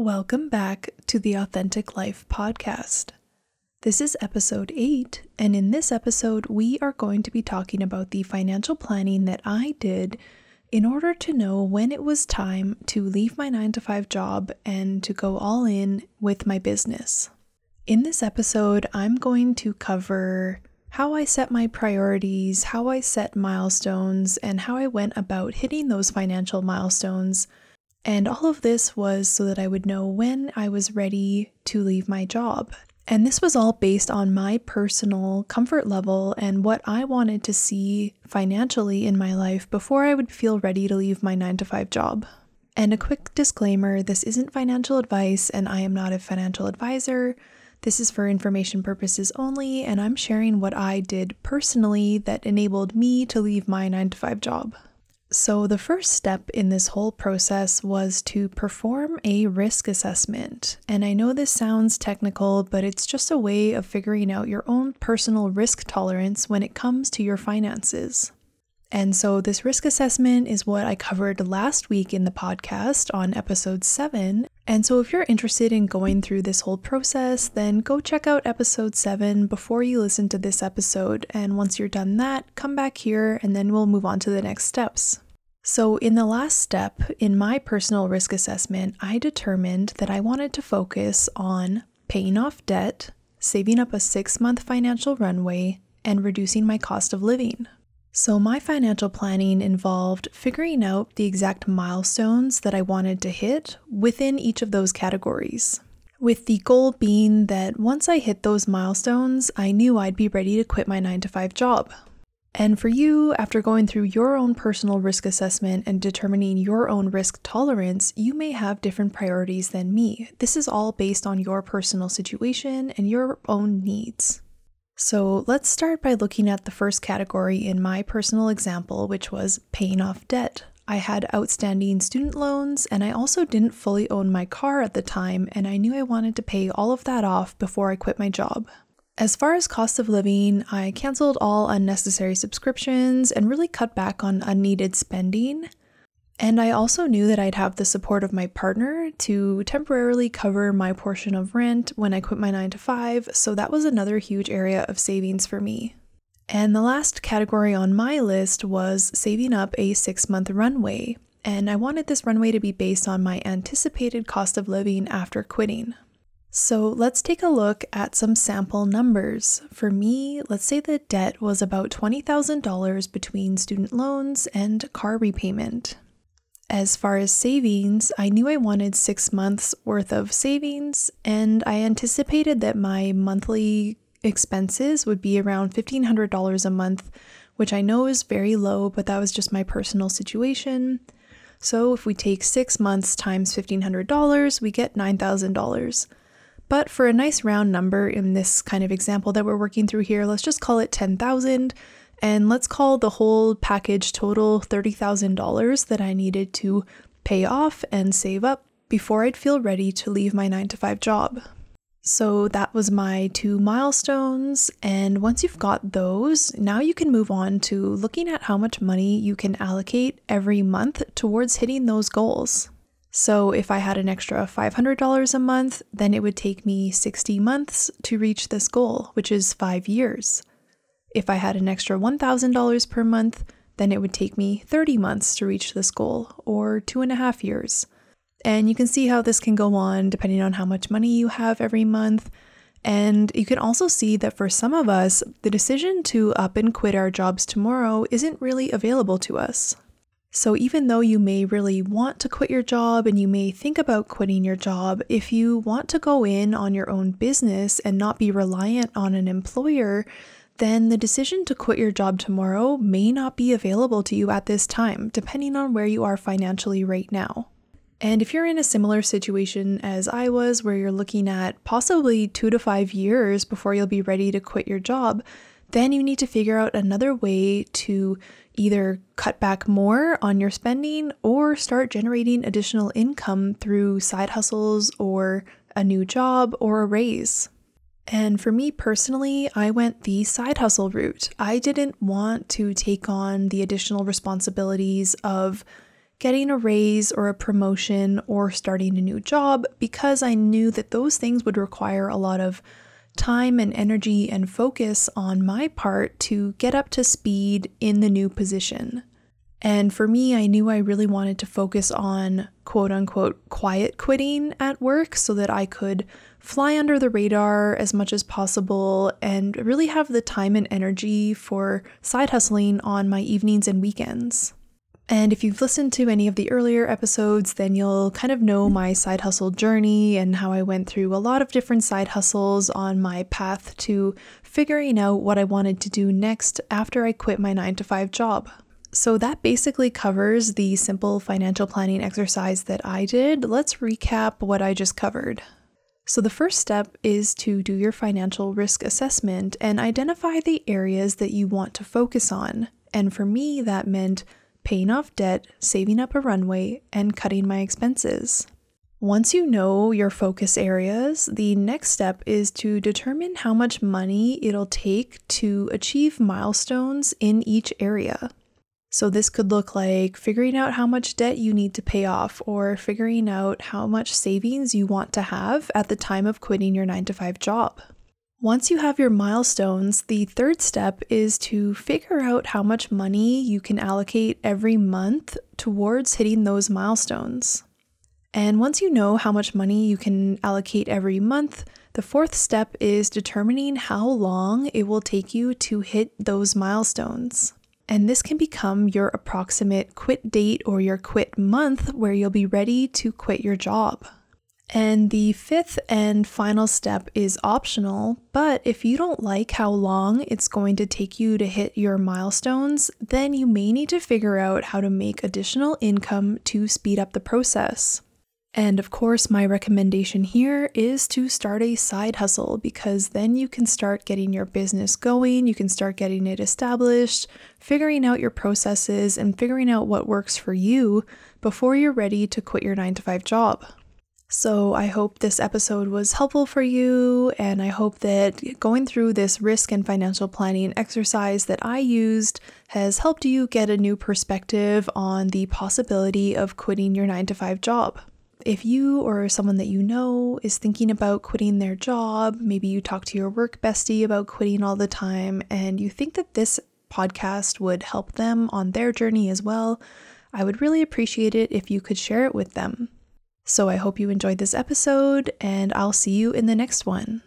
Welcome back to the Authentic Life podcast. This is episode 8, and in this episode, we are going to be talking about the financial planning that I did in order to know when it was time to leave my 9 to 5 job and to go all in with my business. In this episode, I'm going to cover how I set my priorities, how I set milestones, and how I went about hitting those financial milestones and all of this was so that I would know when I was ready to leave my job. And this was all based on my personal comfort level and what I wanted to see financially in my life before I would feel ready to leave my 9 to 5 job. And a quick disclaimer this isn't financial advice, and I am not a financial advisor. This is for information purposes only, and I'm sharing what I did personally that enabled me to leave my 9 to 5 job. So, the first step in this whole process was to perform a risk assessment. And I know this sounds technical, but it's just a way of figuring out your own personal risk tolerance when it comes to your finances. And so, this risk assessment is what I covered last week in the podcast on episode 7. And so, if you're interested in going through this whole process, then go check out episode 7 before you listen to this episode. And once you're done that, come back here and then we'll move on to the next steps. So, in the last step in my personal risk assessment, I determined that I wanted to focus on paying off debt, saving up a six month financial runway, and reducing my cost of living. So, my financial planning involved figuring out the exact milestones that I wanted to hit within each of those categories. With the goal being that once I hit those milestones, I knew I'd be ready to quit my 9 to 5 job. And for you, after going through your own personal risk assessment and determining your own risk tolerance, you may have different priorities than me. This is all based on your personal situation and your own needs. So let's start by looking at the first category in my personal example, which was paying off debt. I had outstanding student loans, and I also didn't fully own my car at the time, and I knew I wanted to pay all of that off before I quit my job. As far as cost of living, I canceled all unnecessary subscriptions and really cut back on unneeded spending. And I also knew that I'd have the support of my partner to temporarily cover my portion of rent when I quit my 9 to 5, so that was another huge area of savings for me. And the last category on my list was saving up a six month runway. And I wanted this runway to be based on my anticipated cost of living after quitting. So let's take a look at some sample numbers. For me, let's say the debt was about $20,000 between student loans and car repayment. As far as savings, I knew I wanted six months worth of savings, and I anticipated that my monthly expenses would be around $1,500 a month, which I know is very low, but that was just my personal situation. So if we take six months times $1,500, we get $9,000. But for a nice round number in this kind of example that we're working through here, let's just call it 10,000 and let's call the whole package total $30,000 that I needed to pay off and save up before I'd feel ready to leave my 9 to 5 job. So that was my two milestones. And once you've got those, now you can move on to looking at how much money you can allocate every month towards hitting those goals. So if I had an extra $500 a month, then it would take me 60 months to reach this goal, which is five years. If I had an extra $1,000 per month, then it would take me 30 months to reach this goal, or two and a half years. And you can see how this can go on depending on how much money you have every month. And you can also see that for some of us, the decision to up and quit our jobs tomorrow isn't really available to us. So, even though you may really want to quit your job and you may think about quitting your job, if you want to go in on your own business and not be reliant on an employer, then the decision to quit your job tomorrow may not be available to you at this time, depending on where you are financially right now. And if you're in a similar situation as I was, where you're looking at possibly two to five years before you'll be ready to quit your job, then you need to figure out another way to either cut back more on your spending or start generating additional income through side hustles or a new job or a raise. And for me personally, I went the side hustle route. I didn't want to take on the additional responsibilities of getting a raise or a promotion or starting a new job because I knew that those things would require a lot of time and energy and focus on my part to get up to speed in the new position. And for me, I knew I really wanted to focus on quote unquote quiet quitting at work so that I could fly under the radar as much as possible and really have the time and energy for side hustling on my evenings and weekends. And if you've listened to any of the earlier episodes, then you'll kind of know my side hustle journey and how I went through a lot of different side hustles on my path to figuring out what I wanted to do next after I quit my 9 to 5 job. So that basically covers the simple financial planning exercise that I did. Let's recap what I just covered. So, the first step is to do your financial risk assessment and identify the areas that you want to focus on. And for me, that meant paying off debt, saving up a runway, and cutting my expenses. Once you know your focus areas, the next step is to determine how much money it'll take to achieve milestones in each area. So, this could look like figuring out how much debt you need to pay off, or figuring out how much savings you want to have at the time of quitting your 9 to 5 job. Once you have your milestones, the third step is to figure out how much money you can allocate every month towards hitting those milestones. And once you know how much money you can allocate every month, the fourth step is determining how long it will take you to hit those milestones. And this can become your approximate quit date or your quit month where you'll be ready to quit your job. And the fifth and final step is optional, but if you don't like how long it's going to take you to hit your milestones, then you may need to figure out how to make additional income to speed up the process. And of course, my recommendation here is to start a side hustle because then you can start getting your business going, you can start getting it established, figuring out your processes, and figuring out what works for you before you're ready to quit your 9 to 5 job. So, I hope this episode was helpful for you, and I hope that going through this risk and financial planning exercise that I used has helped you get a new perspective on the possibility of quitting your 9 to 5 job. If you or someone that you know is thinking about quitting their job, maybe you talk to your work bestie about quitting all the time, and you think that this podcast would help them on their journey as well, I would really appreciate it if you could share it with them. So I hope you enjoyed this episode, and I'll see you in the next one.